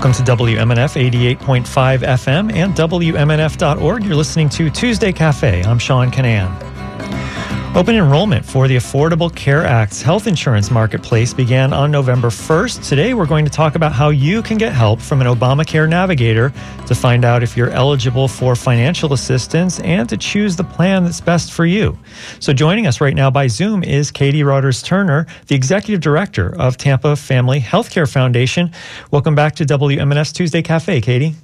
Welcome to WMNF 88.5 FM and WMNF.org. You're listening to Tuesday Cafe. I'm Sean Kinane. Open enrollment for the Affordable Care Act's health insurance marketplace began on November 1st. Today, we're going to talk about how you can get help from an Obamacare navigator to find out if you're eligible for financial assistance and to choose the plan that's best for you. So, joining us right now by Zoom is Katie Roders Turner, the Executive Director of Tampa Family Healthcare Foundation. Welcome back to WMNF's Tuesday Cafe, Katie.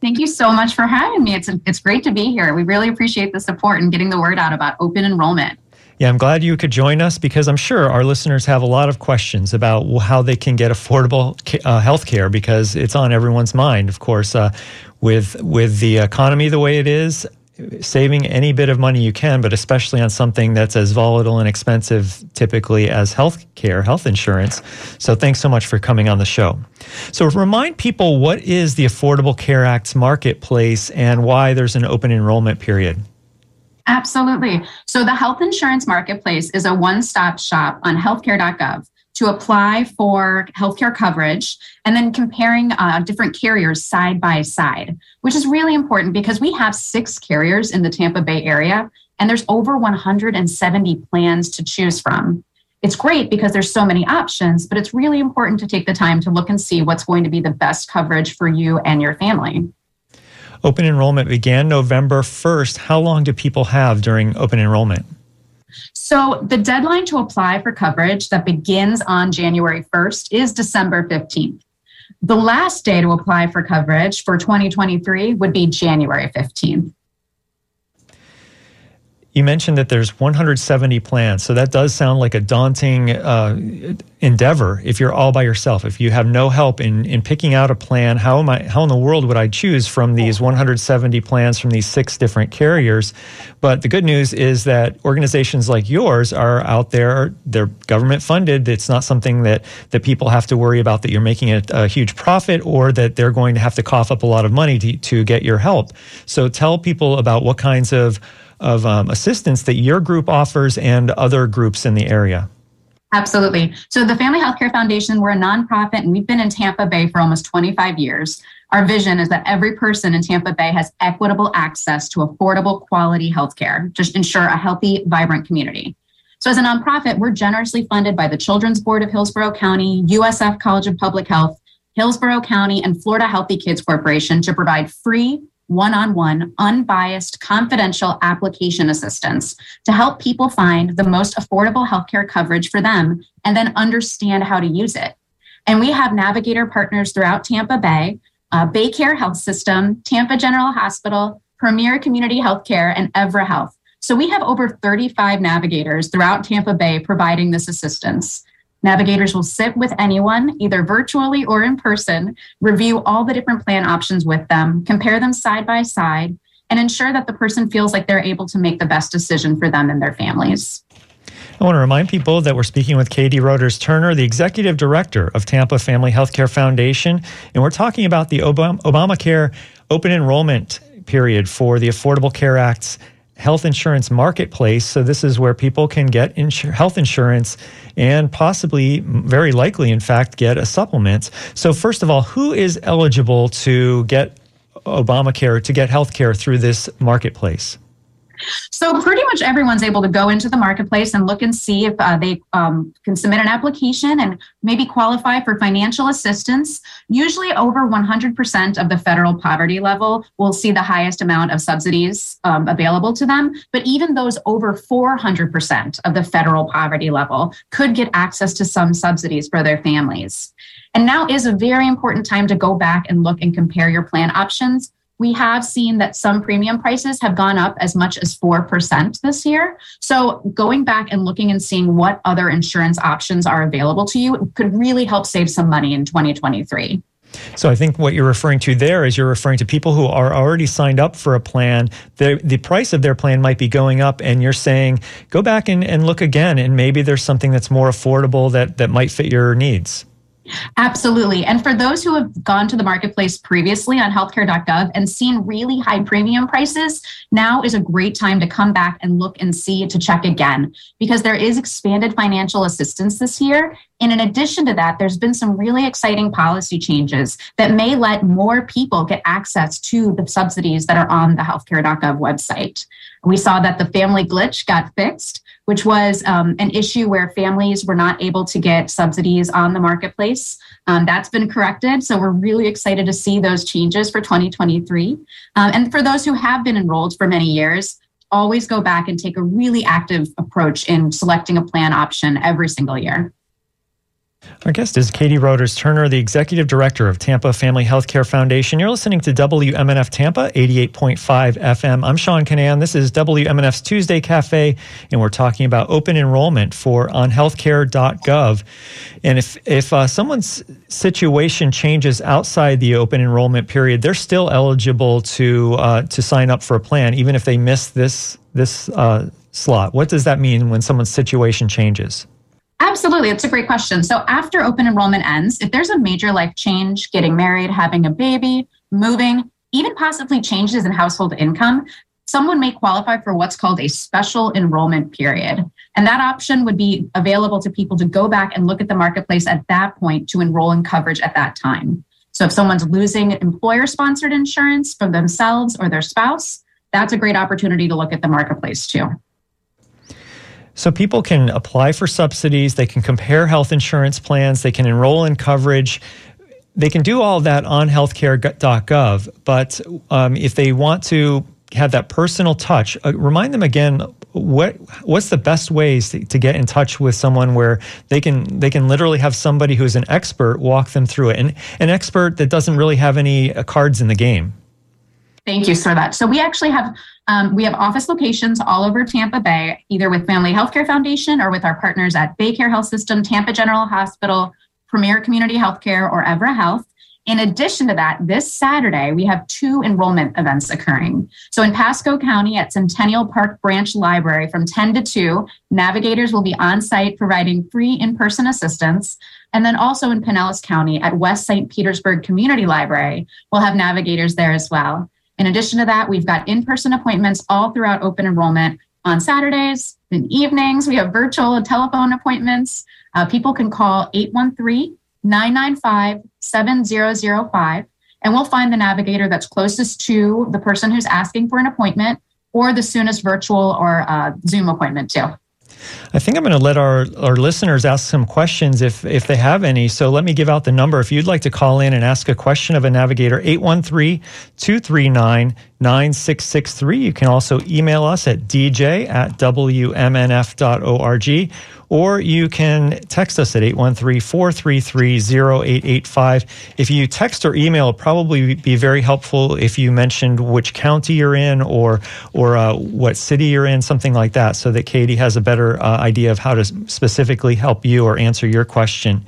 Thank you so much for having me. It's, it's great to be here. We really appreciate the support and getting the word out about open enrollment. Yeah, I'm glad you could join us because I'm sure our listeners have a lot of questions about how they can get affordable uh, health care because it's on everyone's mind. Of course, uh, with with the economy the way it is, saving any bit of money you can, but especially on something that's as volatile and expensive typically as health care, health insurance. So thanks so much for coming on the show. So remind people what is the Affordable Care Act's marketplace and why there's an open enrollment period. Absolutely. So the health insurance marketplace is a one stop shop on healthcare.gov to apply for healthcare coverage and then comparing uh, different carriers side by side, which is really important because we have six carriers in the Tampa Bay area and there's over 170 plans to choose from. It's great because there's so many options, but it's really important to take the time to look and see what's going to be the best coverage for you and your family. Open enrollment began November 1st. How long do people have during open enrollment? So, the deadline to apply for coverage that begins on January 1st is December 15th. The last day to apply for coverage for 2023 would be January 15th. You mentioned that there's 170 plans, so that does sound like a daunting uh, endeavor. If you're all by yourself, if you have no help in in picking out a plan, how am I? How in the world would I choose from these 170 plans from these six different carriers? But the good news is that organizations like yours are out there. They're government funded. It's not something that that people have to worry about that you're making a, a huge profit or that they're going to have to cough up a lot of money to, to get your help. So tell people about what kinds of of um, assistance that your group offers and other groups in the area? Absolutely. So, the Family Healthcare Foundation, we're a nonprofit and we've been in Tampa Bay for almost 25 years. Our vision is that every person in Tampa Bay has equitable access to affordable, quality healthcare, to ensure a healthy, vibrant community. So, as a nonprofit, we're generously funded by the Children's Board of Hillsborough County, USF College of Public Health, Hillsborough County, and Florida Healthy Kids Corporation to provide free one on one, unbiased, confidential application assistance to help people find the most affordable healthcare coverage for them and then understand how to use it. And we have navigator partners throughout Tampa Bay, uh, Baycare Health System, Tampa General Hospital, Premier Community Healthcare, and Evara Health. So we have over 35 navigators throughout Tampa Bay providing this assistance. Navigators will sit with anyone, either virtually or in person, review all the different plan options with them, compare them side by side, and ensure that the person feels like they're able to make the best decision for them and their families. I want to remind people that we're speaking with Katie Roders Turner, the executive director of Tampa Family Healthcare Foundation, and we're talking about the Obamacare open enrollment period for the Affordable Care Act's health insurance marketplace. So this is where people can get insur- health insurance and possibly, very likely, in fact, get a supplement. So first of all, who is eligible to get Obamacare to get health care through this marketplace? So pretty much everyone's able to go into the marketplace and look and see if uh, they um, can submit an application and maybe qualify for financial assistance. Usually, over 100% of the federal poverty level will see the highest amount of subsidies um, available to them. But even those over 400% of the federal poverty level could get access to some subsidies for their families. And now is a very important time to go back and look and compare your plan options we have seen that some premium prices have gone up as much as 4% this year. So, going back and looking and seeing what other insurance options are available to you could really help save some money in 2023. So I think what you're referring to there is you're referring to people who are already signed up for a plan. The, the price of their plan might be going up, and you're saying, go back and, and look again, and maybe there's something that's more affordable that, that might fit your needs. Absolutely. And for those who have gone to the marketplace previously on healthcare.gov and seen really high premium prices, now is a great time to come back and look and see to check again because there is expanded financial assistance this year And in addition to that, there's been some really exciting policy changes that may let more people get access to the subsidies that are on the healthcare.gov website. We saw that the family glitch got fixed, which was um, an issue where families were not able to get subsidies on the marketplace. Um, that's been corrected. So we're really excited to see those changes for 2023. Um, and for those who have been enrolled for many years, always go back and take a really active approach in selecting a plan option every single year. Our guest is Katie Roders Turner, the Executive Director of Tampa Family Healthcare Foundation. You're listening to WMNF Tampa, 88.5 FM. I'm Sean Kinane. This is WMNF's Tuesday Cafe, and we're talking about open enrollment for onhealthcare.gov. And if, if uh, someone's situation changes outside the open enrollment period, they're still eligible to, uh, to sign up for a plan, even if they miss this, this uh, slot. What does that mean when someone's situation changes? Absolutely. It's a great question. So, after open enrollment ends, if there's a major life change, getting married, having a baby, moving, even possibly changes in household income, someone may qualify for what's called a special enrollment period. And that option would be available to people to go back and look at the marketplace at that point to enroll in coverage at that time. So, if someone's losing employer sponsored insurance for themselves or their spouse, that's a great opportunity to look at the marketplace too. So people can apply for subsidies, they can compare health insurance plans, they can enroll in coverage. They can do all that on healthcare.gov, but um, if they want to have that personal touch, uh, remind them again what what's the best ways to, to, get in touch with someone where they can they can literally have somebody who's an expert walk them through it, and an expert that doesn't really have any uh, cards in the game. Thank you so much. So we actually have um, we have office locations all over Tampa Bay, either with Family Healthcare Foundation or with our partners at Baycare Health System, Tampa General Hospital, Premier Community Healthcare, or Evara Health. In addition to that, this Saturday, we have two enrollment events occurring. So in Pasco County at Centennial Park Branch Library from 10 to 2, navigators will be on site providing free in person assistance. And then also in Pinellas County at West St. Petersburg Community Library, we'll have navigators there as well. In addition to that, we've got in person appointments all throughout open enrollment on Saturdays and evenings. We have virtual and telephone appointments. Uh, people can call 813 995 7005, and we'll find the navigator that's closest to the person who's asking for an appointment or the soonest virtual or uh, Zoom appointment, too. I think I'm going to let our, our listeners ask some questions if, if they have any. So let me give out the number. If you'd like to call in and ask a question of a navigator, 813 239 9663. You can also email us at dj at wmnf.org or you can text us at 813-433-0885. If you text or email, it'll probably be very helpful if you mentioned which county you're in or or uh, what city you're in, something like that, so that Katie has a better uh, idea of how to specifically help you or answer your question.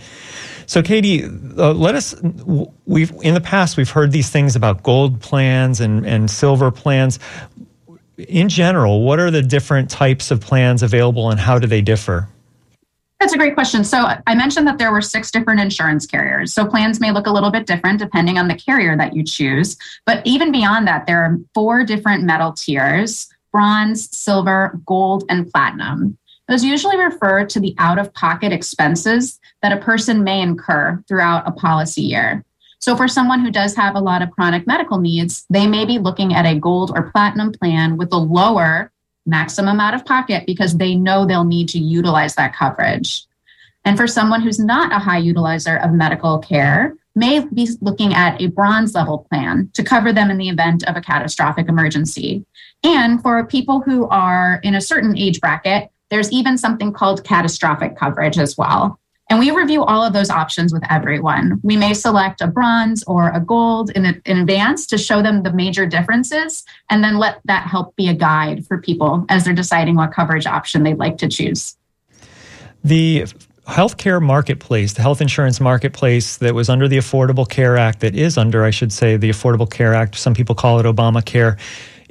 So, Katie, uh, let us. We've in the past we've heard these things about gold plans and and silver plans. In general, what are the different types of plans available, and how do they differ? That's a great question. So I mentioned that there were six different insurance carriers. So plans may look a little bit different depending on the carrier that you choose. But even beyond that, there are four different metal tiers bronze, silver, gold, and platinum. Those usually refer to the out of pocket expenses that a person may incur throughout a policy year. So, for someone who does have a lot of chronic medical needs, they may be looking at a gold or platinum plan with a lower maximum out of pocket because they know they'll need to utilize that coverage. And for someone who's not a high utilizer of medical care, may be looking at a bronze level plan to cover them in the event of a catastrophic emergency. And for people who are in a certain age bracket, there's even something called catastrophic coverage as well. And we review all of those options with everyone. We may select a bronze or a gold in, in advance to show them the major differences, and then let that help be a guide for people as they're deciding what coverage option they'd like to choose. The healthcare marketplace, the health insurance marketplace that was under the Affordable Care Act, that is under, I should say, the Affordable Care Act, some people call it Obamacare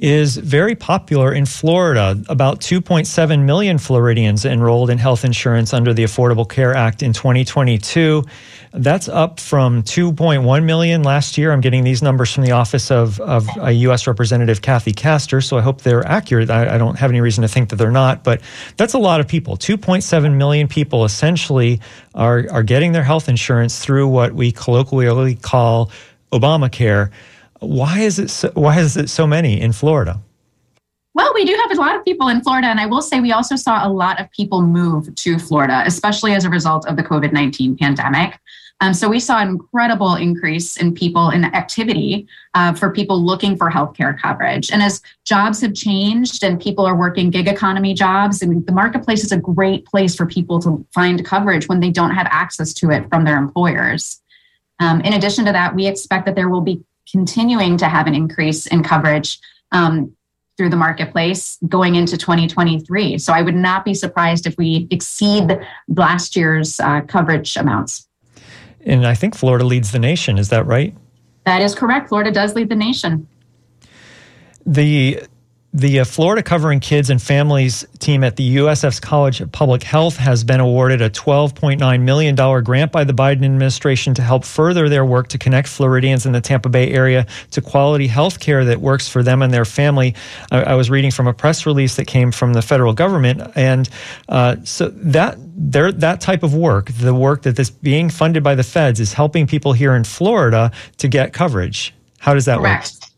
is very popular in Florida. About 2.7 million Floridians enrolled in health insurance under the Affordable Care Act in 2022. That's up from 2.1 million last year. I'm getting these numbers from the office of, of U.S. Representative Kathy Castor, so I hope they're accurate. I, I don't have any reason to think that they're not, but that's a lot of people. 2.7 million people essentially are, are getting their health insurance through what we colloquially call Obamacare. Why is it so, why is it so many in Florida? Well, we do have a lot of people in Florida, and I will say we also saw a lot of people move to Florida, especially as a result of the COVID 19 pandemic. Um, so we saw an incredible increase in people in activity uh, for people looking for healthcare coverage. And as jobs have changed and people are working gig economy jobs, mean, the marketplace is a great place for people to find coverage when they don't have access to it from their employers. Um, in addition to that, we expect that there will be continuing to have an increase in coverage um, through the marketplace going into 2023. So I would not be surprised if we exceed last year's uh, coverage amounts. And I think Florida leads the nation. Is that right? That is correct. Florida does lead the nation. The the uh, Florida Covering Kids and Families team at the USF's College of Public Health has been awarded a $12.9 million grant by the Biden administration to help further their work to connect Floridians in the Tampa Bay area to quality health care that works for them and their family. I, I, was reading from a press release that came from the federal government, and uh, so that that type of work, the work that is being funded by the feds, is helping people here in Florida to get coverage. How does that Correct. work?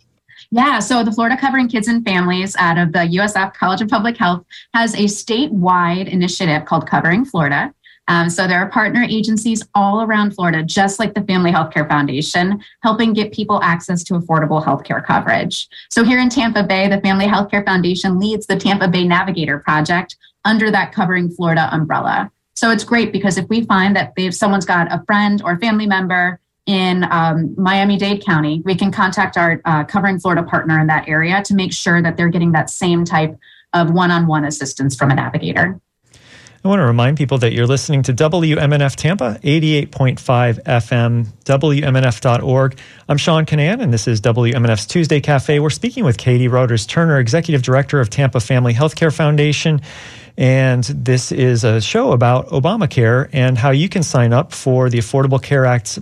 Yeah, so the Florida Covering Kids and Families out of the USF College of Public Health has a statewide initiative called Covering Florida. Um, so there are partner agencies all around Florida, just like the Family Healthcare Foundation, helping get people access to affordable healthcare coverage. So here in Tampa Bay, the Family Healthcare Foundation leads the Tampa Bay Navigator Project under that Covering Florida umbrella. So it's great because if we find that if someone's got a friend or family member in um, Miami Dade County, we can contact our uh, covering Florida partner in that area to make sure that they're getting that same type of one on one assistance from a navigator. I want to remind people that you're listening to WMNF Tampa, 88.5 FM, WMNF.org. I'm Sean Kinane, and this is WMNF's Tuesday Cafe. We're speaking with Katie Roders Turner, Executive Director of Tampa Family Healthcare Foundation. And this is a show about Obamacare and how you can sign up for the Affordable Care Act's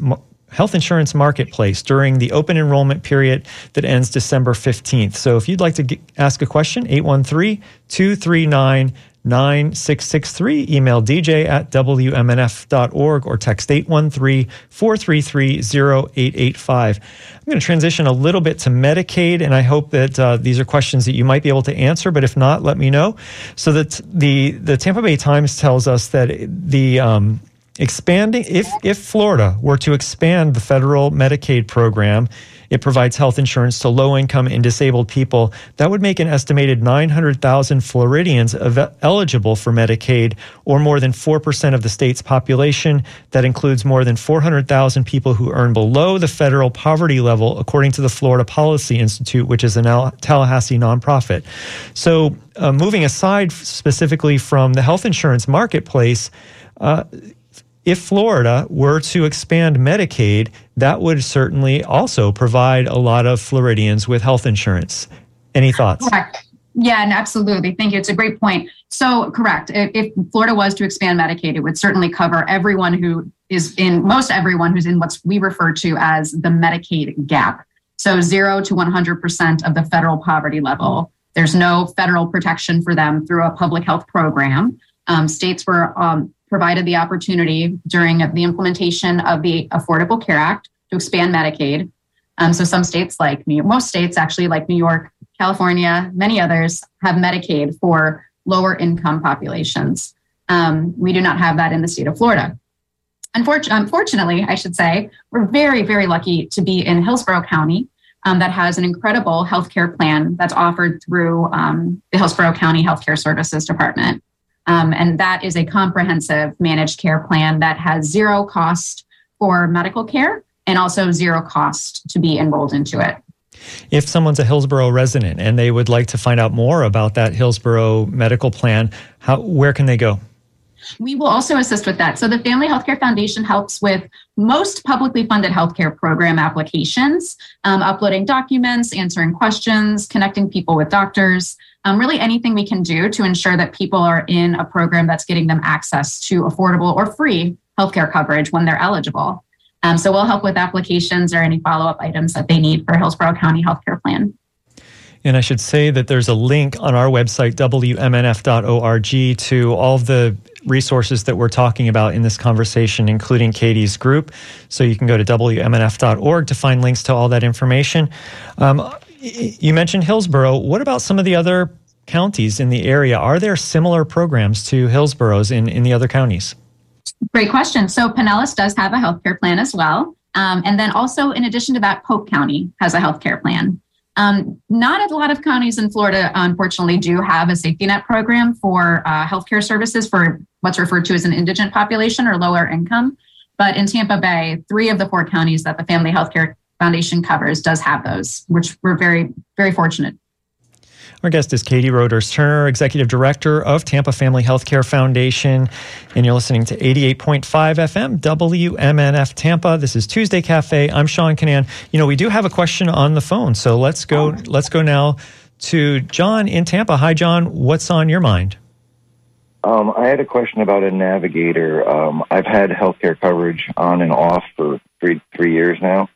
health insurance marketplace during the open enrollment period that ends December 15th. So if you'd like to get, ask a question, 813 239 9663. Email dj at wmnf.org or text 813 433 0885. I'm going to transition a little bit to Medicaid, and I hope that uh, these are questions that you might be able to answer, but if not, let me know. So that the, the Tampa Bay Times tells us that the um, expanding if if Florida were to expand the federal Medicaid program, it provides health insurance to low income and disabled people. That would make an estimated 900,000 Floridians eligible for Medicaid, or more than 4% of the state's population. That includes more than 400,000 people who earn below the federal poverty level, according to the Florida Policy Institute, which is a Tallahassee nonprofit. So, uh, moving aside specifically from the health insurance marketplace, uh, if Florida were to expand Medicaid, that would certainly also provide a lot of Floridians with health insurance. Any thoughts? Correct. Yeah, and absolutely. Thank you. It's a great point. So, correct. If, Florida was to expand Medicaid, it would certainly cover everyone who is in, most everyone who's in what we refer to as the Medicaid gap. So, zero to 100% of the federal poverty level. There's no federal protection for them through a public health program. Um, states were um, provided the opportunity during the implementation of the Affordable Care Act to expand Medicaid. Um, so some states, like New, most states actually, like New York, California, many others, have Medicaid for lower income populations. Um, we do not have that in the state of Florida. unfortunately, I should say, we're very, very lucky to be in Hillsborough County um, that has an incredible healthcare plan that's offered through um, the Hillsborough County Healthcare Services Department. Um, and that is a comprehensive managed care plan that has zero cost for medical care and also zero cost to be enrolled into it. If someone's a Hillsborough resident and they would like to find out more about that Hillsborough medical plan, how, where can they go? We will also assist with that. So, the Family Healthcare Foundation helps with most publicly funded healthcare program applications, um, uploading documents, answering questions, connecting people with doctors, um, really anything we can do to ensure that people are in a program that's getting them access to affordable or free healthcare coverage when they're eligible. Um, so, we'll help with applications or any follow up items that they need for Hillsborough County Healthcare Plan. And I should say that there's a link on our website, WMNF.org, to all the resources that we're talking about in this conversation, including Katie's group. So you can go to WMNF.org to find links to all that information. Um, you mentioned Hillsborough. What about some of the other counties in the area? Are there similar programs to Hillsborough's in, in the other counties? Great question. So Pinellas does have a healthcare plan as well. Um, and then also, in addition to that, Polk County has a healthcare plan. Um, not a lot of counties in Florida, unfortunately, do have a safety net program for uh, healthcare services for what's referred to as an indigent population or lower income. But in Tampa Bay, three of the four counties that the Family Healthcare Foundation covers does have those, which we're very, very fortunate our guest is Katie Roders Turner, Executive Director of Tampa Family Healthcare Foundation. And you're listening to 88.5 FM, WMNF Tampa. This is Tuesday Cafe. I'm Sean Kinane. You know, we do have a question on the phone. So let's go, let's go now to John in Tampa. Hi, John. What's on your mind? Um, I had a question about a navigator. Um, I've had healthcare coverage on and off for three three years now,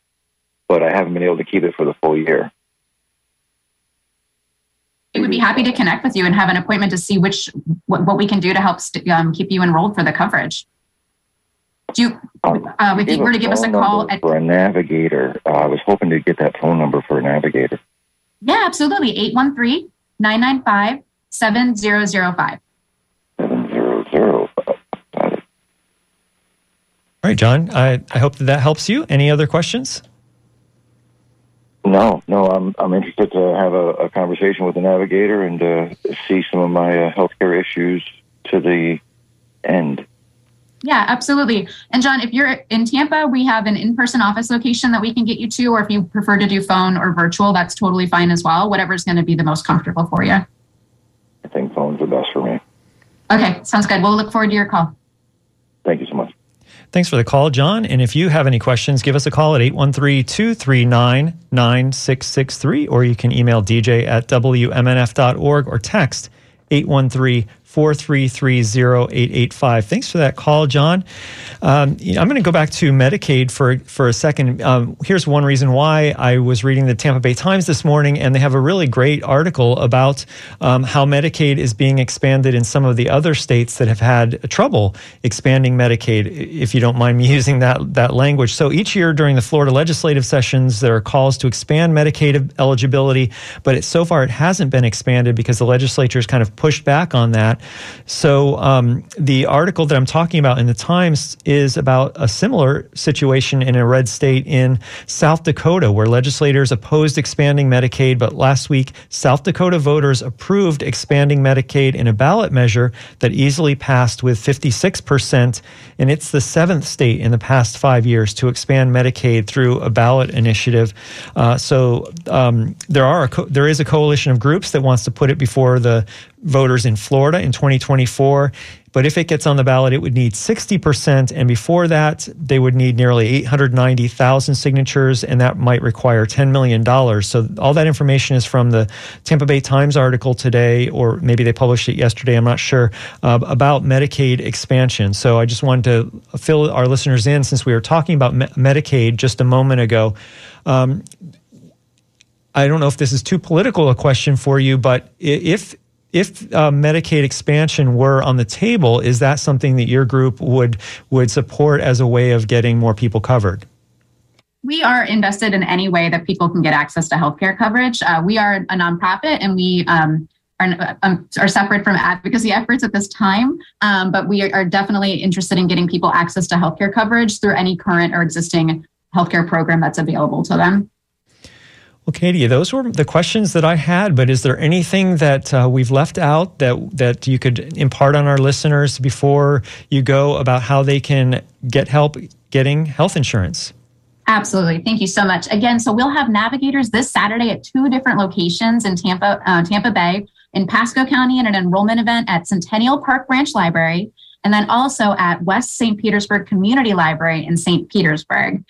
but I haven't been able to keep it for the full year we would be happy to connect with you and have an appointment to see which what, what we can do to help st- um, keep you enrolled for the coverage. Do you, um, uh, if you were to give us a call at, for a navigator, uh, I was hoping to get that phone number for a navigator. Yeah, absolutely. 813 995 7005. 7005. All right, John, I, I hope that that helps you. Any other questions? No, no, I'm I'm interested to have a, a conversation with the navigator and uh, see some of my uh, healthcare issues to the end. Yeah, absolutely. And John, if you're in Tampa, we have an in-person office location that we can get you to, or if you prefer to do phone or virtual, that's totally fine as well. Whatever's going to be the most comfortable for you. I think phone's the best for me. Okay, sounds good. We'll look forward to your call. Thank you so much. Thanks for the call, John. And if you have any questions, give us a call at 813 239 9663, or you can email dj at wmnf.org or text 813 4330885. Thanks for that call, John. Um, I'm going to go back to Medicaid for, for a second. Um, here's one reason why I was reading the Tampa Bay Times this morning, and they have a really great article about um, how Medicaid is being expanded in some of the other states that have had trouble expanding Medicaid, if you don't mind me using that, that language. So each year during the Florida legislative sessions, there are calls to expand Medicaid eligibility, but it, so far it hasn't been expanded because the legislature has kind of pushed back on that. So um, the article that I'm talking about in the Times is about a similar situation in a red state in South Dakota, where legislators opposed expanding Medicaid, but last week South Dakota voters approved expanding Medicaid in a ballot measure that easily passed with 56%, and it's the seventh state in the past five years to expand Medicaid through a ballot initiative. Uh, so um, there are co- there is a coalition of groups that wants to put it before the voters in Florida in 2024. But if it gets on the ballot, it would need 60%. And before that, they would need nearly 890,000 signatures, and that might require $10 million. So all that information is from the Tampa Bay Times article today, or maybe they published it yesterday, I'm not sure, uh, about Medicaid expansion. So I just wanted to fill our listeners in since we were talking about me- Medicaid just a moment ago. Um, I don't know if this is too political a question for you, but if if uh, Medicaid expansion were on the table, is that something that your group would would support as a way of getting more people covered? We are invested in any way that people can get access to healthcare coverage. Uh, we are a nonprofit, and we um, are, um, are separate from advocacy efforts at this time, um, but we are definitely interested in getting people access to healthcare coverage through any current or existing healthcare program that's available to them. Well, Katie, those were the questions that I had. But is there anything that uh, we've left out that that you could impart on our listeners before you go about how they can get help getting health insurance? Absolutely. Thank you so much. Again, so we'll have navigators this Saturday at two different locations in Tampa, uh, Tampa Bay, in Pasco County, and an enrollment event at Centennial Park Branch Library. and then also at West St. Petersburg Community Library in St. Petersburg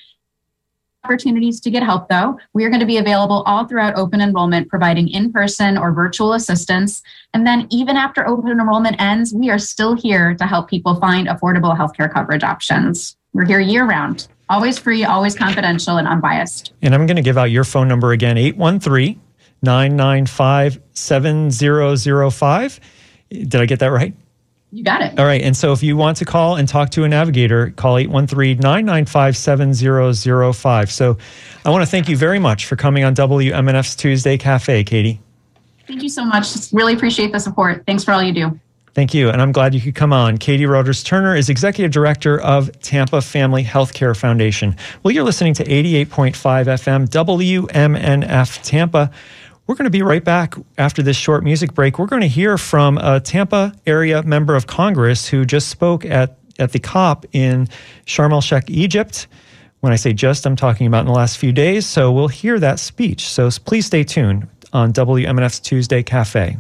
opportunities to get help, though. We are going to be available all throughout open enrollment, providing in person or virtual assistance. And then, even after open enrollment ends, we are still here to help people find affordable healthcare coverage options. We're here year round, always free, always confidential, and unbiased. And I'm going to give out your phone number again 813 995 7005. Did I get that right? You got it. All right. And so if you want to call and talk to a navigator, call 813 995 7005. So I want to thank you very much for coming on WMNF's Tuesday Cafe, Katie. Thank you so much. Really appreciate the support. Thanks for all you do. Thank you. And I'm glad you could come on. Katie Roders Turner is Executive Director of Tampa Family Healthcare Foundation. Well, you're listening to 88.5 FM WMNF Tampa. We're going to be right back after this short music break. We're going to hear from a Tampa area member of Congress who just spoke at, at the COP in Sharm el Sheikh, Egypt. When I say just, I'm talking about in the last few days. So we'll hear that speech. So please stay tuned on WMNF's Tuesday Cafe.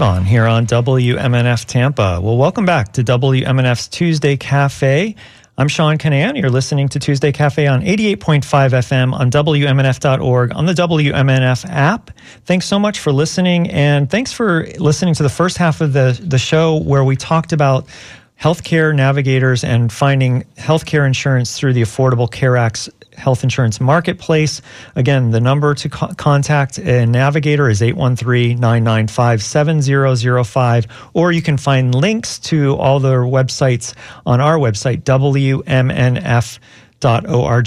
Here on WMNF Tampa. Well, welcome back to WMNF's Tuesday Cafe. I'm Sean Kinane. You're listening to Tuesday Cafe on 88.5 FM on WMNF.org on the WMNF app. Thanks so much for listening. And thanks for listening to the first half of the, the show where we talked about healthcare navigators and finding healthcare insurance through the Affordable Care Act's health insurance marketplace. Again, the number to co- contact a navigator is 813 995 7005, or you can find links to all their websites on our website, WMNF.org.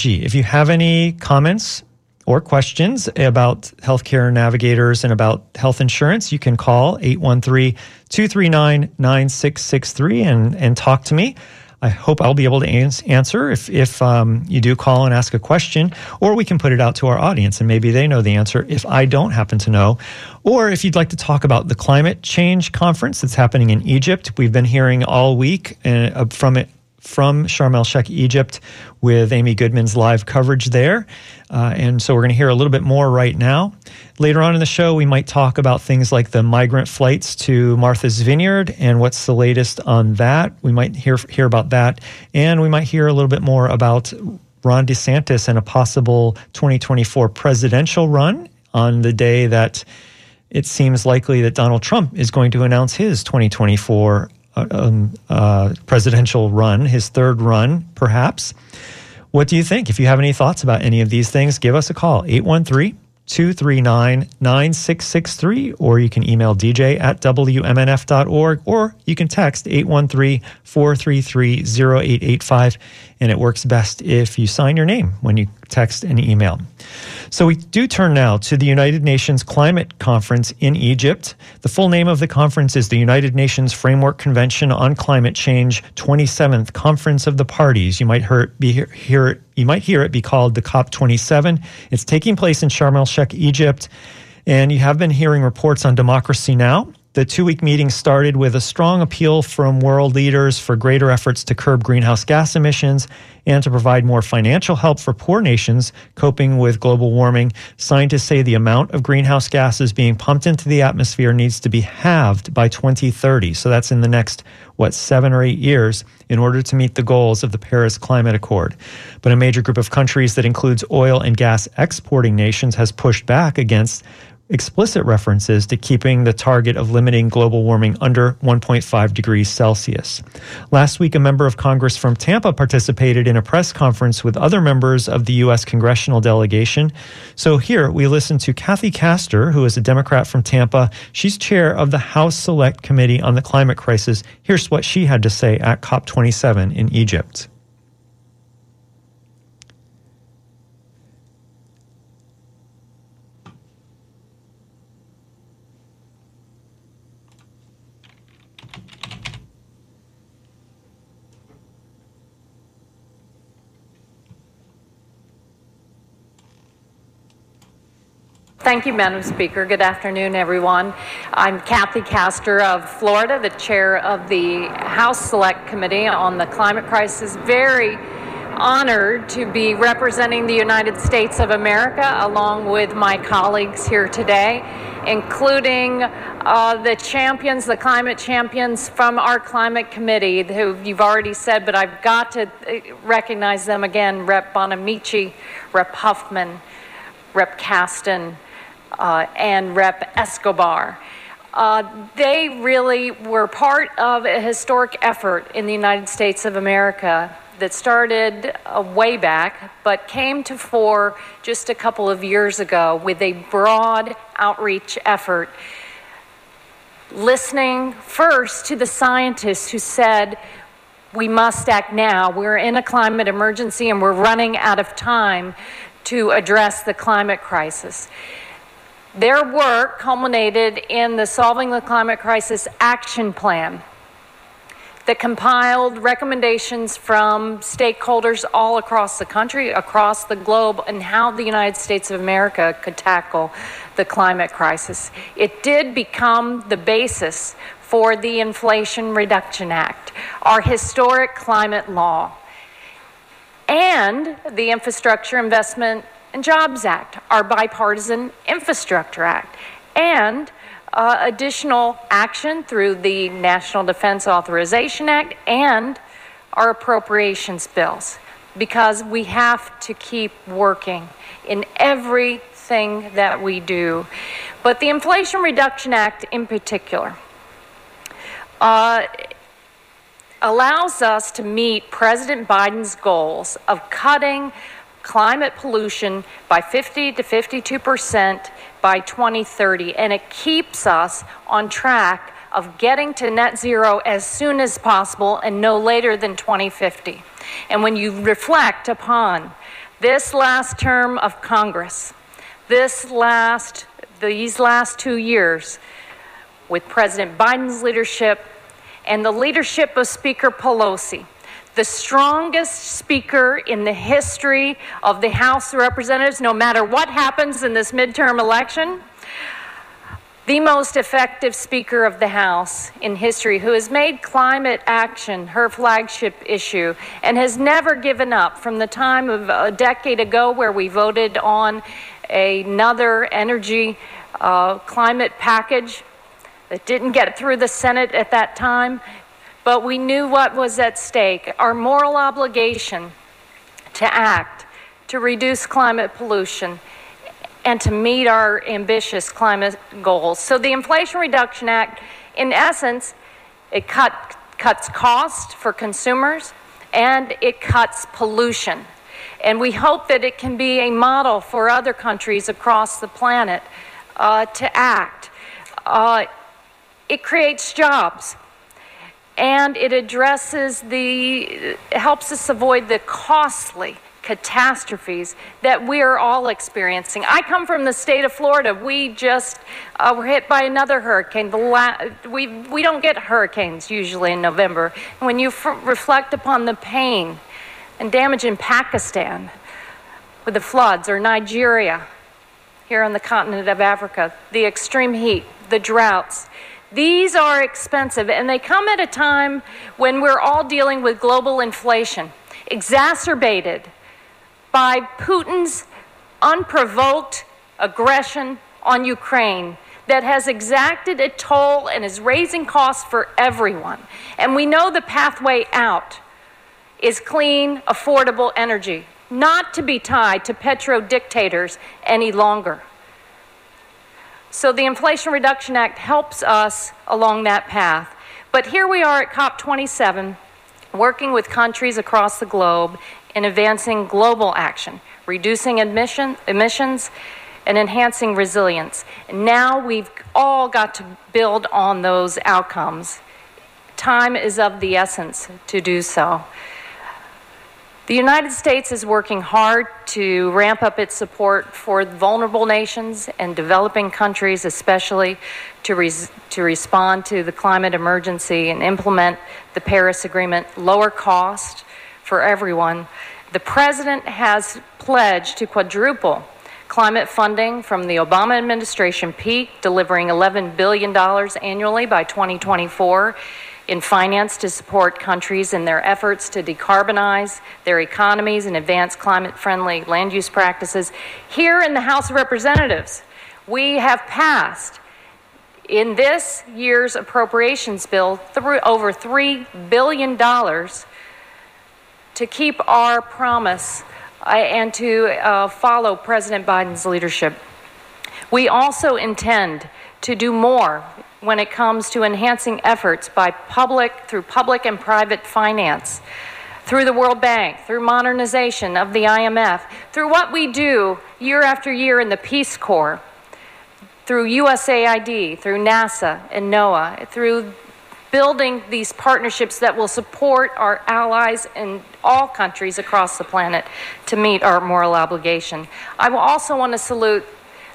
If you have any comments, or questions about healthcare navigators and about health insurance, you can call 813 239 9663 and talk to me. I hope I'll be able to answer if, if um, you do call and ask a question, or we can put it out to our audience and maybe they know the answer if I don't happen to know. Or if you'd like to talk about the climate change conference that's happening in Egypt, we've been hearing all week uh, from it from Sharm el Sheikh, Egypt, with Amy Goodman's live coverage there. Uh, and so we're going to hear a little bit more right now. Later on in the show, we might talk about things like the migrant flights to Martha's Vineyard and what's the latest on that. We might hear, hear about that. And we might hear a little bit more about Ron DeSantis and a possible 2024 presidential run on the day that it seems likely that Donald Trump is going to announce his 2024 uh, um, uh, presidential run, his third run, perhaps. What do you think? If you have any thoughts about any of these things, give us a call, 813 239 9663, or you can email dj at wmnf.org, or you can text 813 433 0885, and it works best if you sign your name when you text and email. So we do turn now to the United Nations Climate Conference in Egypt. The full name of the conference is the United Nations Framework Convention on Climate Change 27th Conference of the Parties. You might hear, be, hear it, you might hear it be called the COP27. It's taking place in Sharm el Sheikh, Egypt. And you have been hearing reports on Democracy Now! The two week meeting started with a strong appeal from world leaders for greater efforts to curb greenhouse gas emissions and to provide more financial help for poor nations coping with global warming. Scientists say the amount of greenhouse gases being pumped into the atmosphere needs to be halved by 2030. So that's in the next, what, seven or eight years in order to meet the goals of the Paris Climate Accord. But a major group of countries that includes oil and gas exporting nations has pushed back against explicit references to keeping the target of limiting global warming under 1.5 degrees Celsius. Last week, a member of Congress from Tampa participated in a press conference with other members of the U.S. congressional delegation. So here we listen to Kathy Castor, who is a Democrat from Tampa. She's chair of the House Select Committee on the Climate Crisis. Here's what she had to say at COP27 in Egypt. Thank you, Madam Speaker. Good afternoon, everyone. I'm Kathy Castor of Florida, the chair of the House Select Committee on the Climate Crisis. Very honored to be representing the United States of America along with my colleagues here today, including uh, the champions, the climate champions from our climate committee, who you've already said, but I've got to uh, recognize them again Rep. Bonamici, Rep. Huffman, Rep. Casten, uh, and Rep. Escobar. Uh, they really were part of a historic effort in the United States of America that started uh, way back, but came to fore just a couple of years ago with a broad outreach effort. Listening first to the scientists who said, we must act now. We're in a climate emergency and we're running out of time to address the climate crisis. Their work culminated in the Solving the Climate Crisis Action Plan that compiled recommendations from stakeholders all across the country, across the globe, and how the United States of America could tackle the climate crisis. It did become the basis for the Inflation Reduction Act, our historic climate law, and the Infrastructure Investment and Jobs Act, our Bipartisan Infrastructure Act, and uh, additional action through the National Defense Authorization Act and our appropriations bills because we have to keep working in everything that we do. But the Inflation Reduction Act, in particular, uh, allows us to meet President Biden's goals of cutting climate pollution by 50 to 52 percent by 2030, and it keeps us on track of getting to net zero as soon as possible and no later than 2050. And when you reflect upon this last term of Congress, this last these last 2 years with President Biden's leadership and the leadership of Speaker Pelosi, the strongest speaker in the history of the House of Representatives, no matter what happens in this midterm election. The most effective Speaker of the House in history, who has made climate action her flagship issue and has never given up from the time of a decade ago, where we voted on another energy uh, climate package that didn't get through the Senate at that time, but we knew what was at stake our moral obligation to act to reduce climate pollution and to meet our ambitious climate goals. So the Inflation Reduction Act, in essence, it cut, cuts cost for consumers and it cuts pollution. And we hope that it can be a model for other countries across the planet uh, to act. Uh, it creates jobs and it addresses the, helps us avoid the costly catastrophes that we are all experiencing. I come from the state of Florida. We just uh, were hit by another hurricane. The la- we, we don't get hurricanes usually in November. When you f- reflect upon the pain and damage in Pakistan with the floods, or Nigeria here on the continent of Africa, the extreme heat, the droughts, These are expensive, and they come at a time when we're all dealing with global inflation, exacerbated by Putin's unprovoked aggression on Ukraine that has exacted a toll and is raising costs for everyone. And we know the pathway out is clean, affordable energy, not to be tied to petro dictators any longer. So the Inflation Reduction Act helps us along that path. But here we are at COP27, working with countries across the globe in advancing global action, reducing admission, emissions, and enhancing resilience. Now we've all got to build on those outcomes. Time is of the essence to do so. The United States is working hard to ramp up its support for vulnerable nations and developing countries, especially to, res- to respond to the climate emergency and implement the Paris Agreement, lower cost for everyone. The President has pledged to quadruple climate funding from the Obama administration peak, delivering $11 billion annually by 2024 in finance to support countries in their efforts to decarbonize their economies and advance climate friendly land use practices. Here in the House of Representatives, we have passed in this year's appropriations bill over $3 billion to keep our promise and to uh, follow President Biden's leadership. We also intend to do more when it comes to enhancing efforts by public through public and private finance through the World Bank, through modernization of the IMF, through what we do year after year in the Peace Corps, through USAID, through NASA and NOAA, through building these partnerships that will support our allies in all countries across the planet to meet our moral obligation. I will also want to salute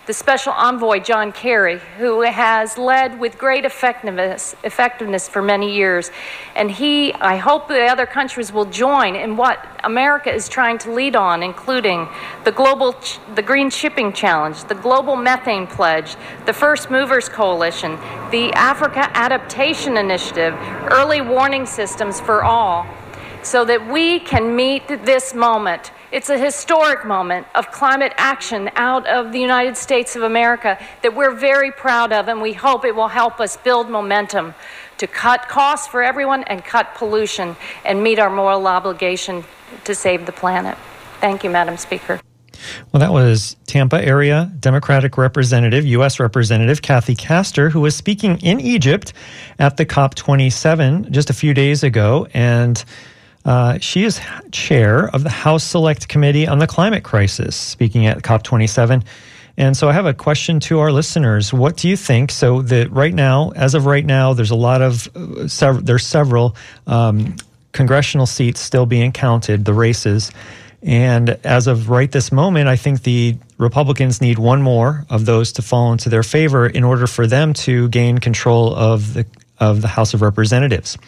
the special envoy John Kerry, who has led with great effectiveness, effectiveness for many years. And he, I hope the other countries will join in what America is trying to lead on, including the global, the Green Shipping Challenge, the Global Methane Pledge, the First Movers Coalition, the Africa Adaptation Initiative, early warning systems for all, so that we can meet this moment it's a historic moment of climate action out of the United States of America that we're very proud of, and we hope it will help us build momentum to cut costs for everyone and cut pollution and meet our moral obligation to save the planet. Thank you, Madam Speaker. Well, that was Tampa area Democratic Representative, U.S. Representative Kathy Castor, who was speaking in Egypt at the COP27 just a few days ago. And uh, she is chair of the House Select Committee on the Climate Crisis, speaking at COP27. And so I have a question to our listeners. What do you think? So that right now, as of right now, there's a lot of uh, sev- there's several um, congressional seats still being counted, the races. And as of right this moment, I think the Republicans need one more of those to fall into their favor in order for them to gain control of the of the House of Representatives.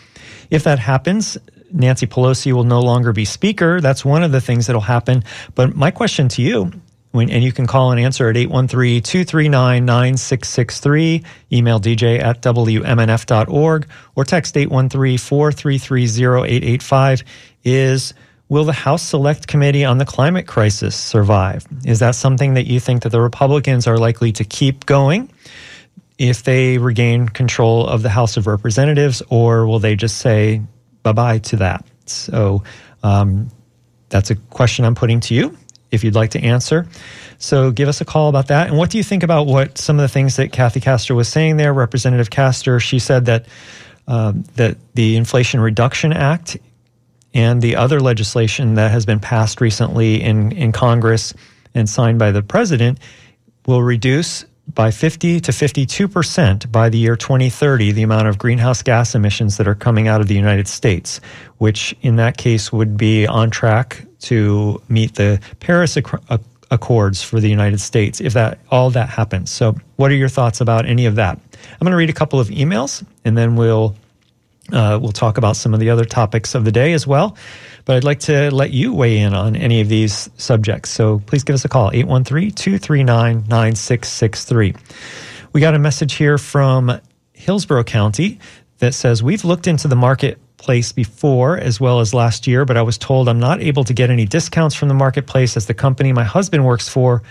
If that happens, Nancy Pelosi will no longer be speaker. That's one of the things that'll happen. But my question to you, when, and you can call and answer at 813-239-9663, email dj at wmnf.org, or text 813-433-0885, is will the House Select Committee on the Climate Crisis survive? Is that something that you think that the Republicans are likely to keep going? if they regain control of the House of Representatives, or will they just say, bye bye to that. So um, that's a question I'm putting to you if you'd like to answer. So give us a call about that. And what do you think about what some of the things that Kathy Castor was saying there? Representative Castor, she said that um, that the Inflation Reduction Act and the other legislation that has been passed recently in, in Congress and signed by the president will reduce by 50 to 52% by the year 2030 the amount of greenhouse gas emissions that are coming out of the United States, which in that case would be on track to meet the Paris Accords for the United States if that all that happens. So, what are your thoughts about any of that? I'm going to read a couple of emails and then we'll uh, we'll talk about some of the other topics of the day as well. But I'd like to let you weigh in on any of these subjects. So please give us a call, 813 239 9663. We got a message here from Hillsborough County that says we've looked into the marketplace before as well as last year, but I was told I'm not able to get any discounts from the marketplace as the company my husband works for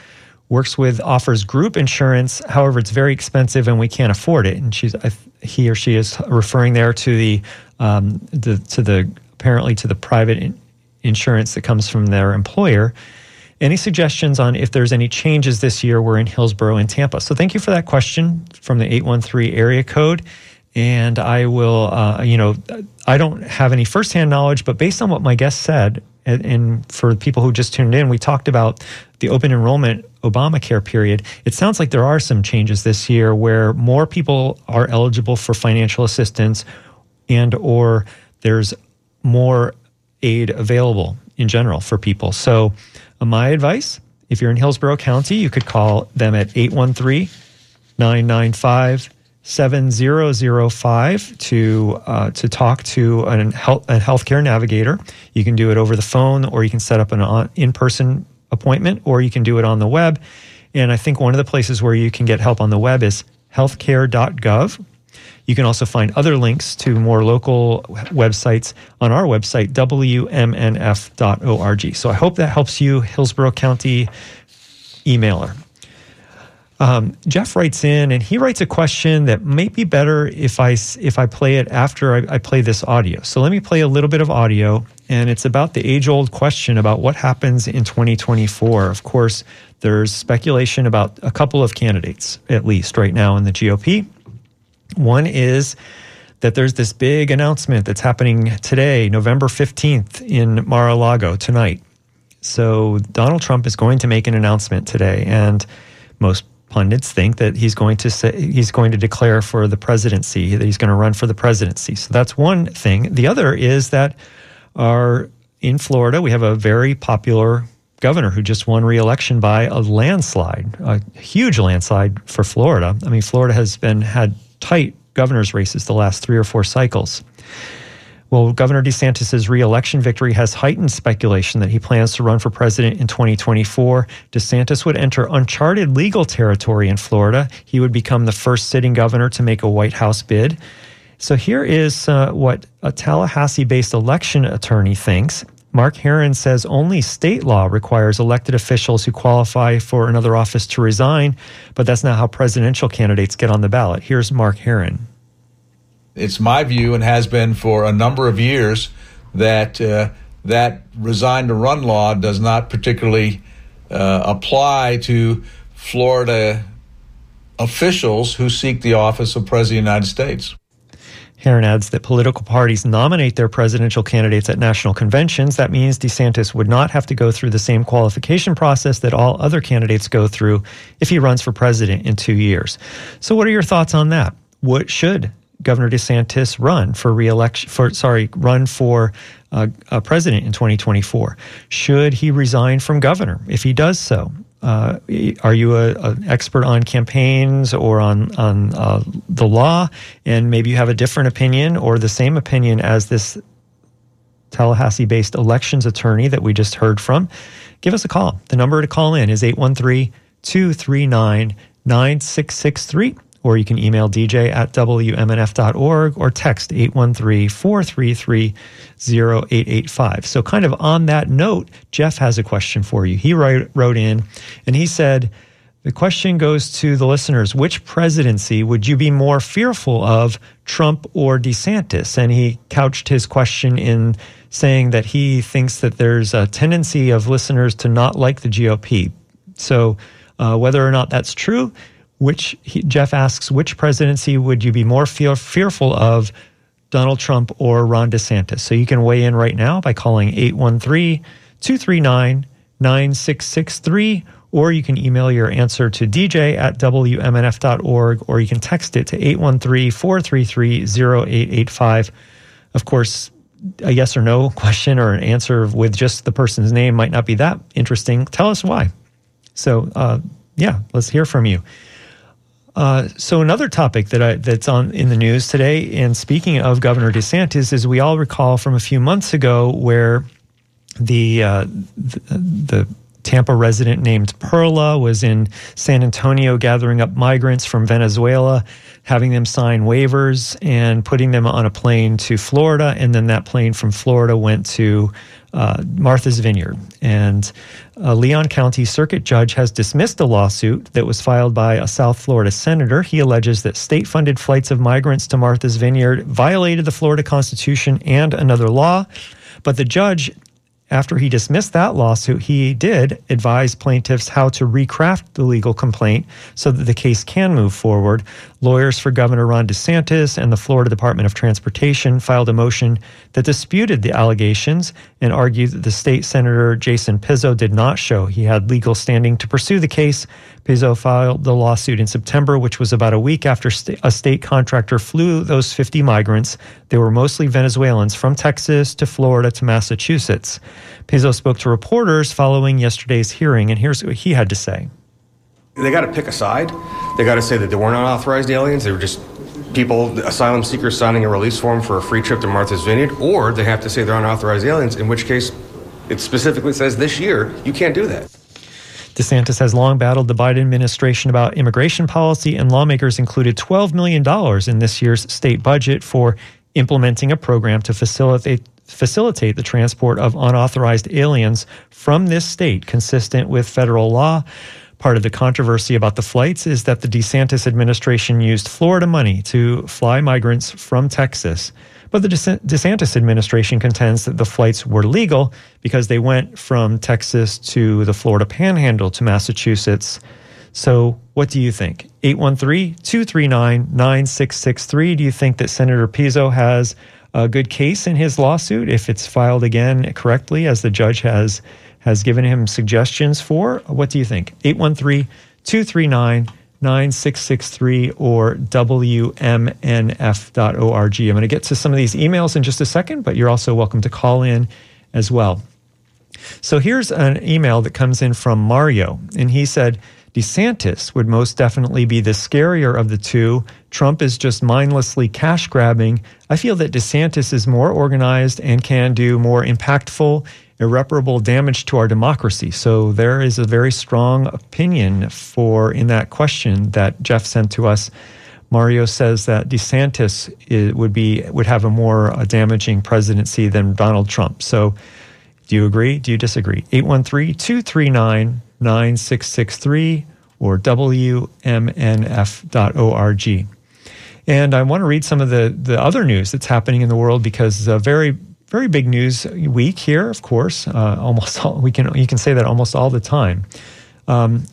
works with offers group insurance. However, it's very expensive and we can't afford it. And she's he or she is referring there to the, um, the to the apparently to the private in, insurance that comes from their employer. Any suggestions on if there's any changes this year? We're in Hillsborough and Tampa. So thank you for that question from the 813 area code. And I will, uh, you know, I don't have any firsthand knowledge, but based on what my guest said, and, and for people who just tuned in, we talked about the open enrollment Obamacare period. It sounds like there are some changes this year where more people are eligible for financial assistance and or there's more aid available in general for people. So, uh, my advice if you're in Hillsborough County, you could call them at 813 995 7005 to uh, to talk to an health, a healthcare navigator. You can do it over the phone, or you can set up an in person appointment, or you can do it on the web. And I think one of the places where you can get help on the web is healthcare.gov. You can also find other links to more local websites on our website, WMNF.org. So I hope that helps you, Hillsborough County emailer. Um, Jeff writes in and he writes a question that may be better if I, if I play it after I, I play this audio. So let me play a little bit of audio, and it's about the age old question about what happens in 2024. Of course, there's speculation about a couple of candidates, at least right now in the GOP. One is that there's this big announcement that's happening today, November 15th, in Mar a Lago tonight. So Donald Trump is going to make an announcement today, and most pundits think that he's going to say he's going to declare for the presidency, that he's going to run for the presidency. So that's one thing. The other is that our in Florida we have a very popular governor who just won re-election by a landslide, a huge landslide for Florida. I mean, Florida has been had tight governor's races the last three or four cycles. Well, Governor DeSantis' reelection victory has heightened speculation that he plans to run for president in 2024. DeSantis would enter uncharted legal territory in Florida. He would become the first sitting governor to make a White House bid. So here is uh, what a Tallahassee based election attorney thinks. Mark Herron says only state law requires elected officials who qualify for another office to resign, but that's not how presidential candidates get on the ballot. Here's Mark Herron it's my view and has been for a number of years that uh, that resign to run law does not particularly uh, apply to Florida officials who seek the office of President of the United States. Herron adds that political parties nominate their presidential candidates at national conventions. That means DeSantis would not have to go through the same qualification process that all other candidates go through if he runs for president in two years. So, what are your thoughts on that? What should Governor DeSantis run for reelection for sorry run for uh, president in 2024? Should he resign from governor? If he does so, uh, are you an expert on campaigns or on on uh, the law? And maybe you have a different opinion or the same opinion as this Tallahassee-based elections attorney that we just heard from. Give us a call. The number to call in is 813 239 9663 or you can email dj at wmnf.org or text 813-433-0885. So kind of on that note, Jeff has a question for you. He wrote, wrote in and he said, the question goes to the listeners. Which presidency would you be more fearful of, Trump or DeSantis? And he couched his question in saying that he thinks that there's a tendency of listeners to not like the GOP. So, uh, whether or not that's true, which he, Jeff asks, which presidency would you be more fear, fearful of, Donald Trump or Ron DeSantis? So you can weigh in right now by calling 813 239 9663, or you can email your answer to dj at wmnf.org, or you can text it to 813 433 0885. Of course, a yes or no question or an answer with just the person's name might not be that interesting. Tell us why. So, uh, yeah, let's hear from you. Uh, so another topic that I, that's on in the news today, and speaking of Governor DeSantis, is we all recall from a few months ago where the uh, the, the Tampa resident named Perla was in San Antonio gathering up migrants from Venezuela, having them sign waivers and putting them on a plane to Florida. And then that plane from Florida went to uh, Martha's Vineyard. And a Leon County Circuit Judge has dismissed a lawsuit that was filed by a South Florida senator. He alleges that state funded flights of migrants to Martha's Vineyard violated the Florida Constitution and another law. But the judge after he dismissed that lawsuit, he did advise plaintiffs how to recraft the legal complaint so that the case can move forward. Lawyers for Governor Ron DeSantis and the Florida Department of Transportation filed a motion that disputed the allegations and argued that the state senator Jason Pizzo did not show he had legal standing to pursue the case. Pizzo filed the lawsuit in September, which was about a week after a state contractor flew those 50 migrants. They were mostly Venezuelans from Texas to Florida to Massachusetts. Pizzo spoke to reporters following yesterday's hearing, and here's what he had to say. They got to pick a side. They got to say that they weren't unauthorized aliens. They were just people, asylum seekers signing a release form for a free trip to Martha's Vineyard, or they have to say they're unauthorized aliens, in which case it specifically says this year you can't do that. DeSantis has long battled the Biden administration about immigration policy, and lawmakers included $12 million in this year's state budget for implementing a program to facilitate facilitate the transport of unauthorized aliens from this state consistent with federal law. Part of the controversy about the flights is that the DeSantis administration used Florida money to fly migrants from Texas. But the DeSantis administration contends that the flights were legal because they went from Texas to the Florida panhandle to Massachusetts. So, what do you think? 813 239 9663. Do you think that Senator Pizzo has a good case in his lawsuit if it's filed again correctly, as the judge has? has given him suggestions for. What do you think? 813 239 9663 or WMNF.org. I'm going to get to some of these emails in just a second, but you're also welcome to call in as well. So here's an email that comes in from Mario, and he said, DeSantis would most definitely be the scarier of the two. Trump is just mindlessly cash grabbing. I feel that DeSantis is more organized and can do more impactful irreparable damage to our democracy. So there is a very strong opinion for in that question that Jeff sent to us. Mario says that DeSantis would be would have a more uh, damaging presidency than Donald Trump. So do you agree? Do you disagree? 813-239-9663 or wmnf.org. And I want to read some of the, the other news that's happening in the world because a very very big news week here, of course. Uh, almost all, we can you can say that almost all the time. Um,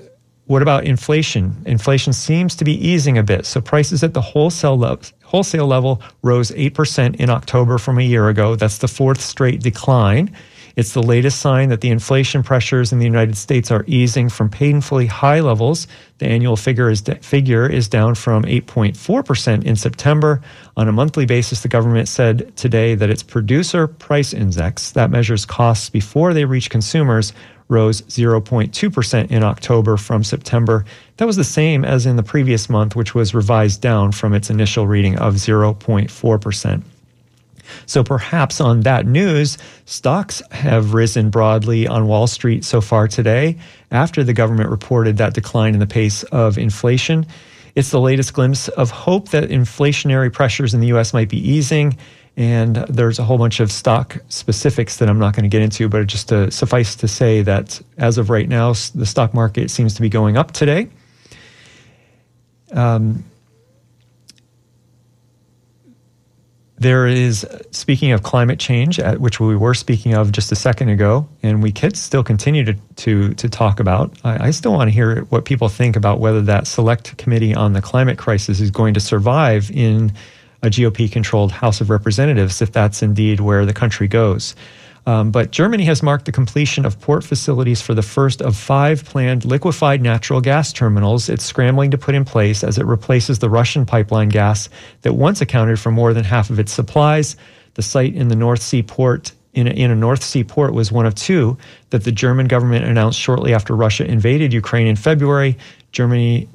what about inflation? Inflation seems to be easing a bit. So prices at the wholesale level, wholesale level rose 8% in October from a year ago. That's the fourth straight decline. It's the latest sign that the inflation pressures in the United States are easing from painfully high levels. The annual figure is, figure is down from 8.4% in September. On a monthly basis, the government said today that its producer price index, that measures costs before they reach consumers, rose 0.2% in October from September. That was the same as in the previous month, which was revised down from its initial reading of 0.4%. So perhaps on that news, stocks have risen broadly on Wall Street so far today after the government reported that decline in the pace of inflation. It's the latest glimpse of hope that inflationary pressures in the US might be easing. And there's a whole bunch of stock specifics that I'm not going to get into, but just to suffice to say that as of right now, the stock market seems to be going up today. Um, There is, speaking of climate change, uh, which we were speaking of just a second ago, and we could still continue to, to, to talk about. I, I still want to hear what people think about whether that select committee on the climate crisis is going to survive in a GOP controlled House of Representatives if that's indeed where the country goes. Um, but Germany has marked the completion of port facilities for the first of five planned liquefied natural gas terminals it's scrambling to put in place as it replaces the Russian pipeline gas that once accounted for more than half of its supplies. The site in the North Sea port in a, in a North Sea port was one of two that the German government announced shortly after Russia invaded Ukraine in February. Germany,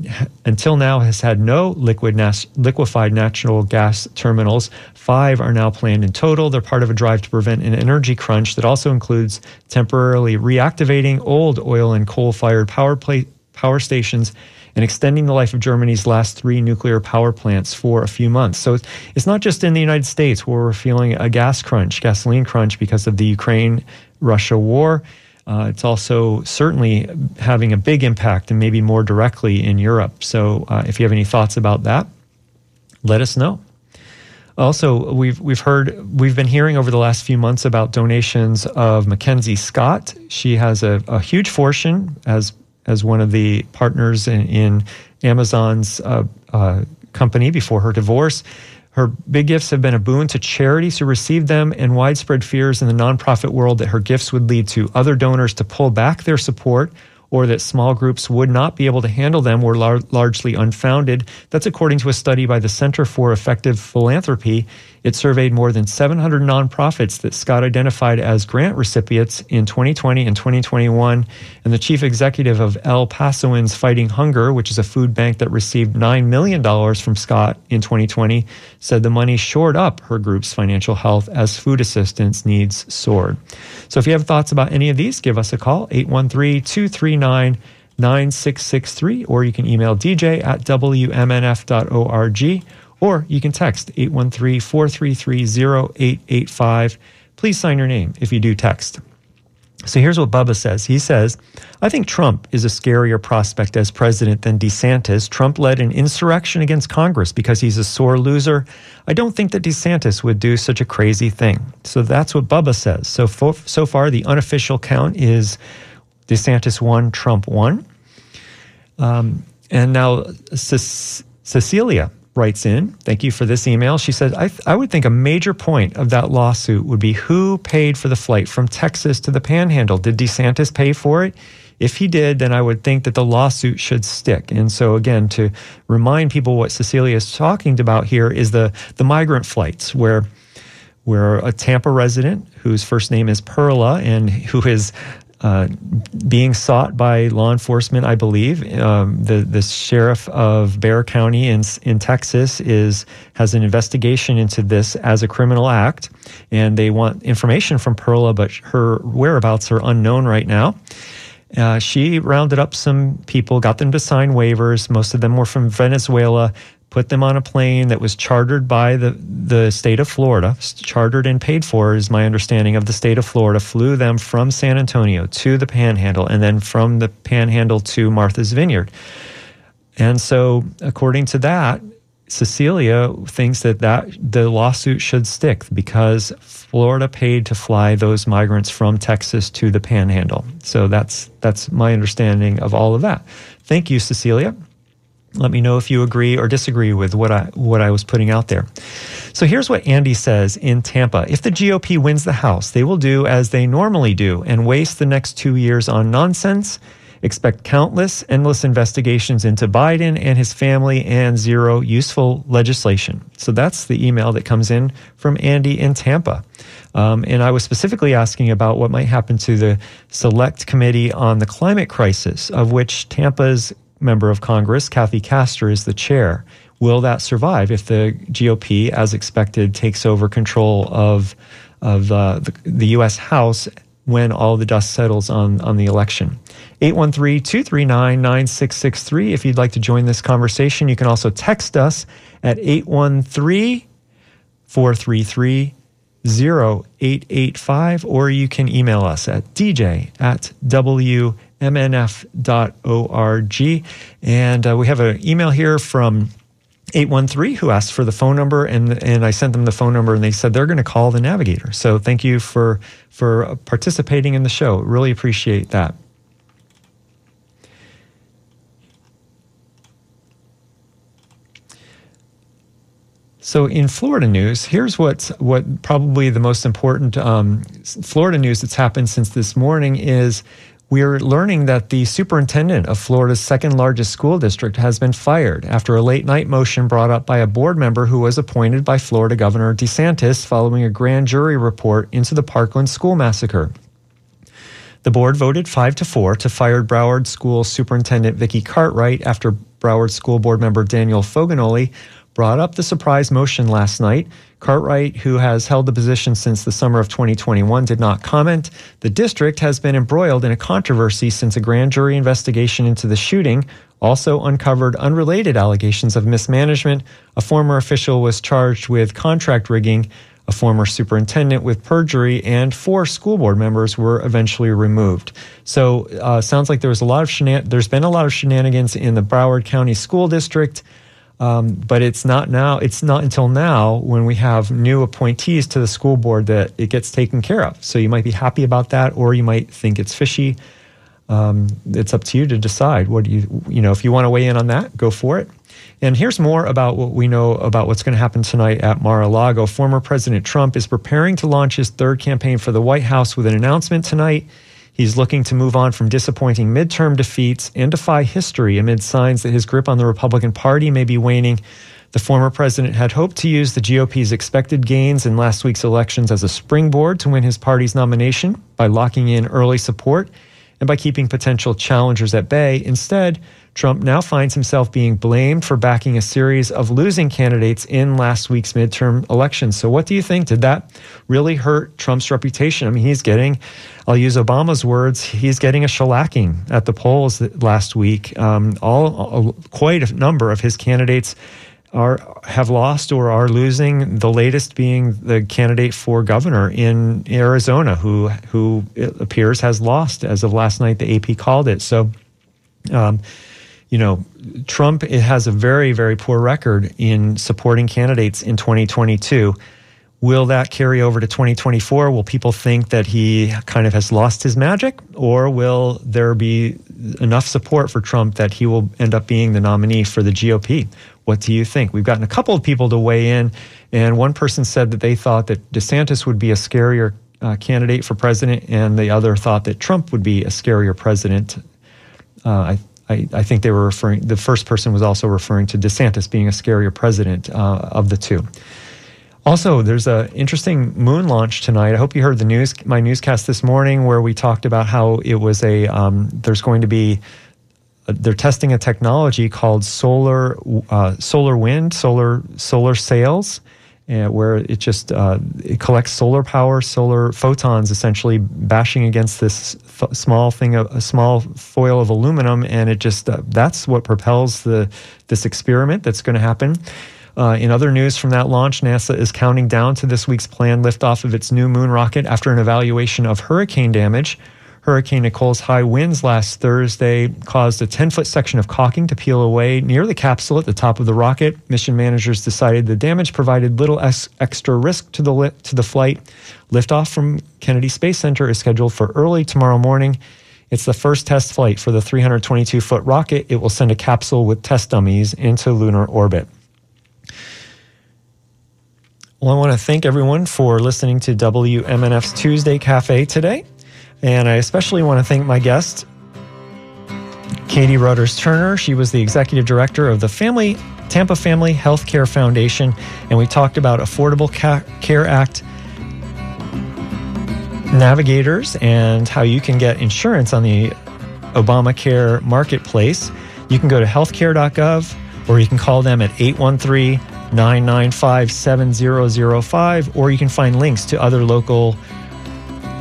until now, has had no liquid nas- liquefied natural gas terminals. Five are now planned in total. They're part of a drive to prevent an energy crunch that also includes temporarily reactivating old oil and coal fired power, play- power stations and extending the life of Germany's last three nuclear power plants for a few months. So it's not just in the United States where we're feeling a gas crunch, gasoline crunch because of the Ukraine Russia war. Uh, it's also certainly having a big impact and maybe more directly in Europe. So uh, if you have any thoughts about that, let us know. Also, we've we've heard we've been hearing over the last few months about donations of Mackenzie Scott. She has a, a huge fortune as as one of the partners in, in Amazon's uh, uh, company before her divorce. Her big gifts have been a boon to charities who received them and widespread fears in the nonprofit world that her gifts would lead to other donors to pull back their support or that small groups would not be able to handle them were lar- largely unfounded. That's according to a study by the Center for Effective Philanthropy. It surveyed more than 700 nonprofits that Scott identified as grant recipients in 2020 and 2021. And the chief executive of El Pasoans Fighting Hunger, which is a food bank that received $9 million from Scott in 2020, said the money shored up her group's financial health as food assistance needs soared. So if you have thoughts about any of these, give us a call, 813 239 9663, or you can email dj at wmnf.org or you can text 813 433 0885. Please sign your name if you do text. So here's what Bubba says. He says, I think Trump is a scarier prospect as president than DeSantis. Trump led an insurrection against Congress because he's a sore loser. I don't think that DeSantis would do such a crazy thing. So that's what Bubba says. So, for, so far, the unofficial count is DeSantis won, Trump won. Um, and now Ce- Cecilia writes in, thank you for this email. She says, I, th- I would think a major point of that lawsuit would be who paid for the flight from Texas to the panhandle. Did DeSantis pay for it? If he did, then I would think that the lawsuit should stick. And so, again, to remind people what Cecilia is talking about here is the, the migrant flights where where a Tampa resident whose first name is Perla and who is uh, being sought by law enforcement, I believe. Um, the the sheriff of Bexar County in in Texas is has an investigation into this as a criminal act, and they want information from Perla, but her whereabouts are unknown right now. Uh, she rounded up some people, got them to sign waivers. Most of them were from Venezuela put them on a plane that was chartered by the, the state of Florida, chartered and paid for, is my understanding of the state of Florida, flew them from San Antonio to the Panhandle and then from the Panhandle to Martha's Vineyard. And so, according to that, Cecilia thinks that, that the lawsuit should stick because Florida paid to fly those migrants from Texas to the Panhandle. So that's that's my understanding of all of that. Thank you, Cecilia. Let me know if you agree or disagree with what I what I was putting out there. So here's what Andy says in Tampa. If the GOP wins the House, they will do as they normally do and waste the next 2 years on nonsense. Expect countless endless investigations into Biden and his family and zero useful legislation. So that's the email that comes in from Andy in Tampa. Um, and I was specifically asking about what might happen to the Select Committee on the Climate Crisis, of which Tampa's member of Congress, Kathy Castor, is the chair. Will that survive if the GOP, as expected, takes over control of of uh, the, the, U.S. House when all the dust settles on on the election? 813-239-9663 if you'd like to join this conversation you can also text us at 813 433 0885 or you can email us at dj at w mnf.org. And uh, we have an email here from 813 who asked for the phone number and and I sent them the phone number and they said they're going to call the navigator. So thank you for for participating in the show. Really appreciate that. So in Florida news, here's what's what probably the most important um, Florida news that's happened since this morning is we're learning that the superintendent of Florida's second largest school district has been fired after a late night motion brought up by a board member who was appointed by Florida Governor DeSantis following a grand jury report into the Parkland school massacre. The board voted 5 to 4 to fire Broward School Superintendent Vicki Cartwright after Broward School Board member Daniel Foganholi brought up the surprise motion last night. Cartwright, who has held the position since the summer of 2021, did not comment. The district has been embroiled in a controversy since a grand jury investigation into the shooting also uncovered unrelated allegations of mismanagement. A former official was charged with contract rigging, a former superintendent with perjury, and four school board members were eventually removed. So, uh, sounds like there was a lot of shenan- there's been a lot of shenanigans in the Broward County School District. Um, but it's not now. It's not until now when we have new appointees to the school board that it gets taken care of. So you might be happy about that, or you might think it's fishy. Um, it's up to you to decide. What do you, you know, if you want to weigh in on that, go for it. And here's more about what we know about what's going to happen tonight at Mar a Lago. Former President Trump is preparing to launch his third campaign for the White House with an announcement tonight. He's looking to move on from disappointing midterm defeats and defy history amid signs that his grip on the Republican Party may be waning. The former president had hoped to use the GOP's expected gains in last week's elections as a springboard to win his party's nomination by locking in early support and by keeping potential challengers at bay. Instead, Trump now finds himself being blamed for backing a series of losing candidates in last week's midterm elections. So, what do you think? Did that really hurt Trump's reputation? I mean, he's getting, I'll use Obama's words, he's getting a shellacking at the polls last week. Um, all, quite a number of his candidates are have lost or are losing. The latest being the candidate for governor in Arizona, who who appears has lost as of last night. The AP called it so. Um, you know, Trump it has a very, very poor record in supporting candidates in 2022. Will that carry over to 2024? Will people think that he kind of has lost his magic? Or will there be enough support for Trump that he will end up being the nominee for the GOP? What do you think? We've gotten a couple of people to weigh in, and one person said that they thought that DeSantis would be a scarier uh, candidate for president, and the other thought that Trump would be a scarier president. Uh, I I, I, think they were referring, the first person was also referring to DeSantis being a scarier president uh, of the two. Also, there's an interesting moon launch tonight. I hope you heard the news, my newscast this morning, where we talked about how it was a, um, there's going to be, uh, they're testing a technology called solar, uh, solar wind, solar, solar sails where it just uh, it collects solar power, solar photons, essentially bashing against this f- small thing, a, a, small foil of aluminum, and it just uh, that's what propels the this experiment that's going to happen. Uh, in other news from that launch, NASA is counting down to this week's planned liftoff of its new moon rocket after an evaluation of hurricane damage. Hurricane Nicole's high winds last Thursday caused a 10 foot section of caulking to peel away near the capsule at the top of the rocket. Mission managers decided the damage provided little ex- extra risk to the, li- to the flight. Liftoff from Kennedy Space Center is scheduled for early tomorrow morning. It's the first test flight for the 322 foot rocket. It will send a capsule with test dummies into lunar orbit. Well, I want to thank everyone for listening to WMNF's Tuesday Cafe today. And I especially want to thank my guest, Katie Roders Turner. She was the executive director of the Family Tampa Family Healthcare Foundation, and we talked about Affordable Care Act navigators and how you can get insurance on the Obamacare marketplace. You can go to healthcare.gov or you can call them at 813 995 7005, or you can find links to other local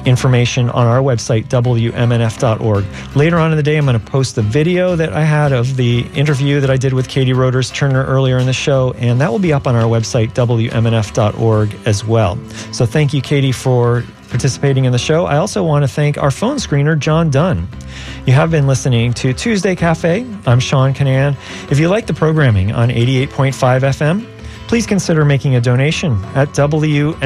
information on our website, WMNF.org. Later on in the day, I'm going to post the video that I had of the interview that I did with Katie Roders Turner earlier in the show, and that will be up on our website, WMNF.org as well. So thank you, Katie, for participating in the show. I also want to thank our phone screener, John Dunn. You have been listening to Tuesday Cafe. I'm Sean Kinane. If you like the programming on 88.5 FM, please consider making a donation at WMNF.org.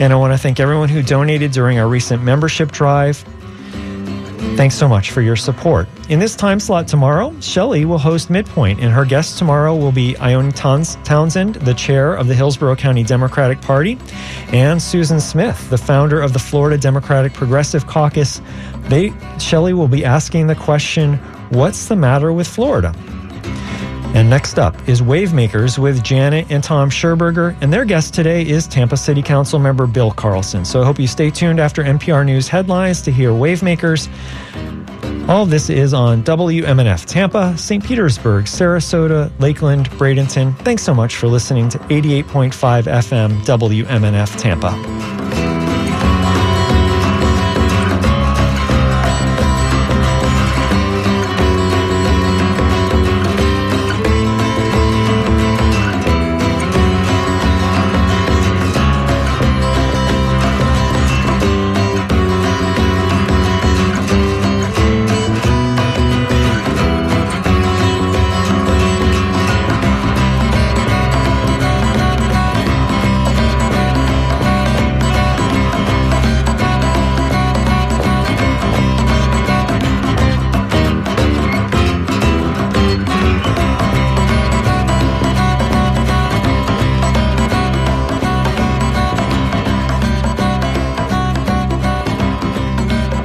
And I want to thank everyone who donated during our recent membership drive. Thanks so much for your support. In this time slot tomorrow, Shelley will host Midpoint, and her guest tomorrow will be Ione Townsend, the chair of the Hillsborough County Democratic Party, and Susan Smith, the founder of the Florida Democratic Progressive Caucus. They, Shelley will be asking the question, What's the matter with Florida? And next up is Wavemakers with Janet and Tom Scherberger. And their guest today is Tampa City Council member Bill Carlson. So I hope you stay tuned after NPR News headlines to hear Wavemakers. All this is on WMNF Tampa, St. Petersburg, Sarasota, Lakeland, Bradenton. Thanks so much for listening to 88.5 FM WMNF Tampa.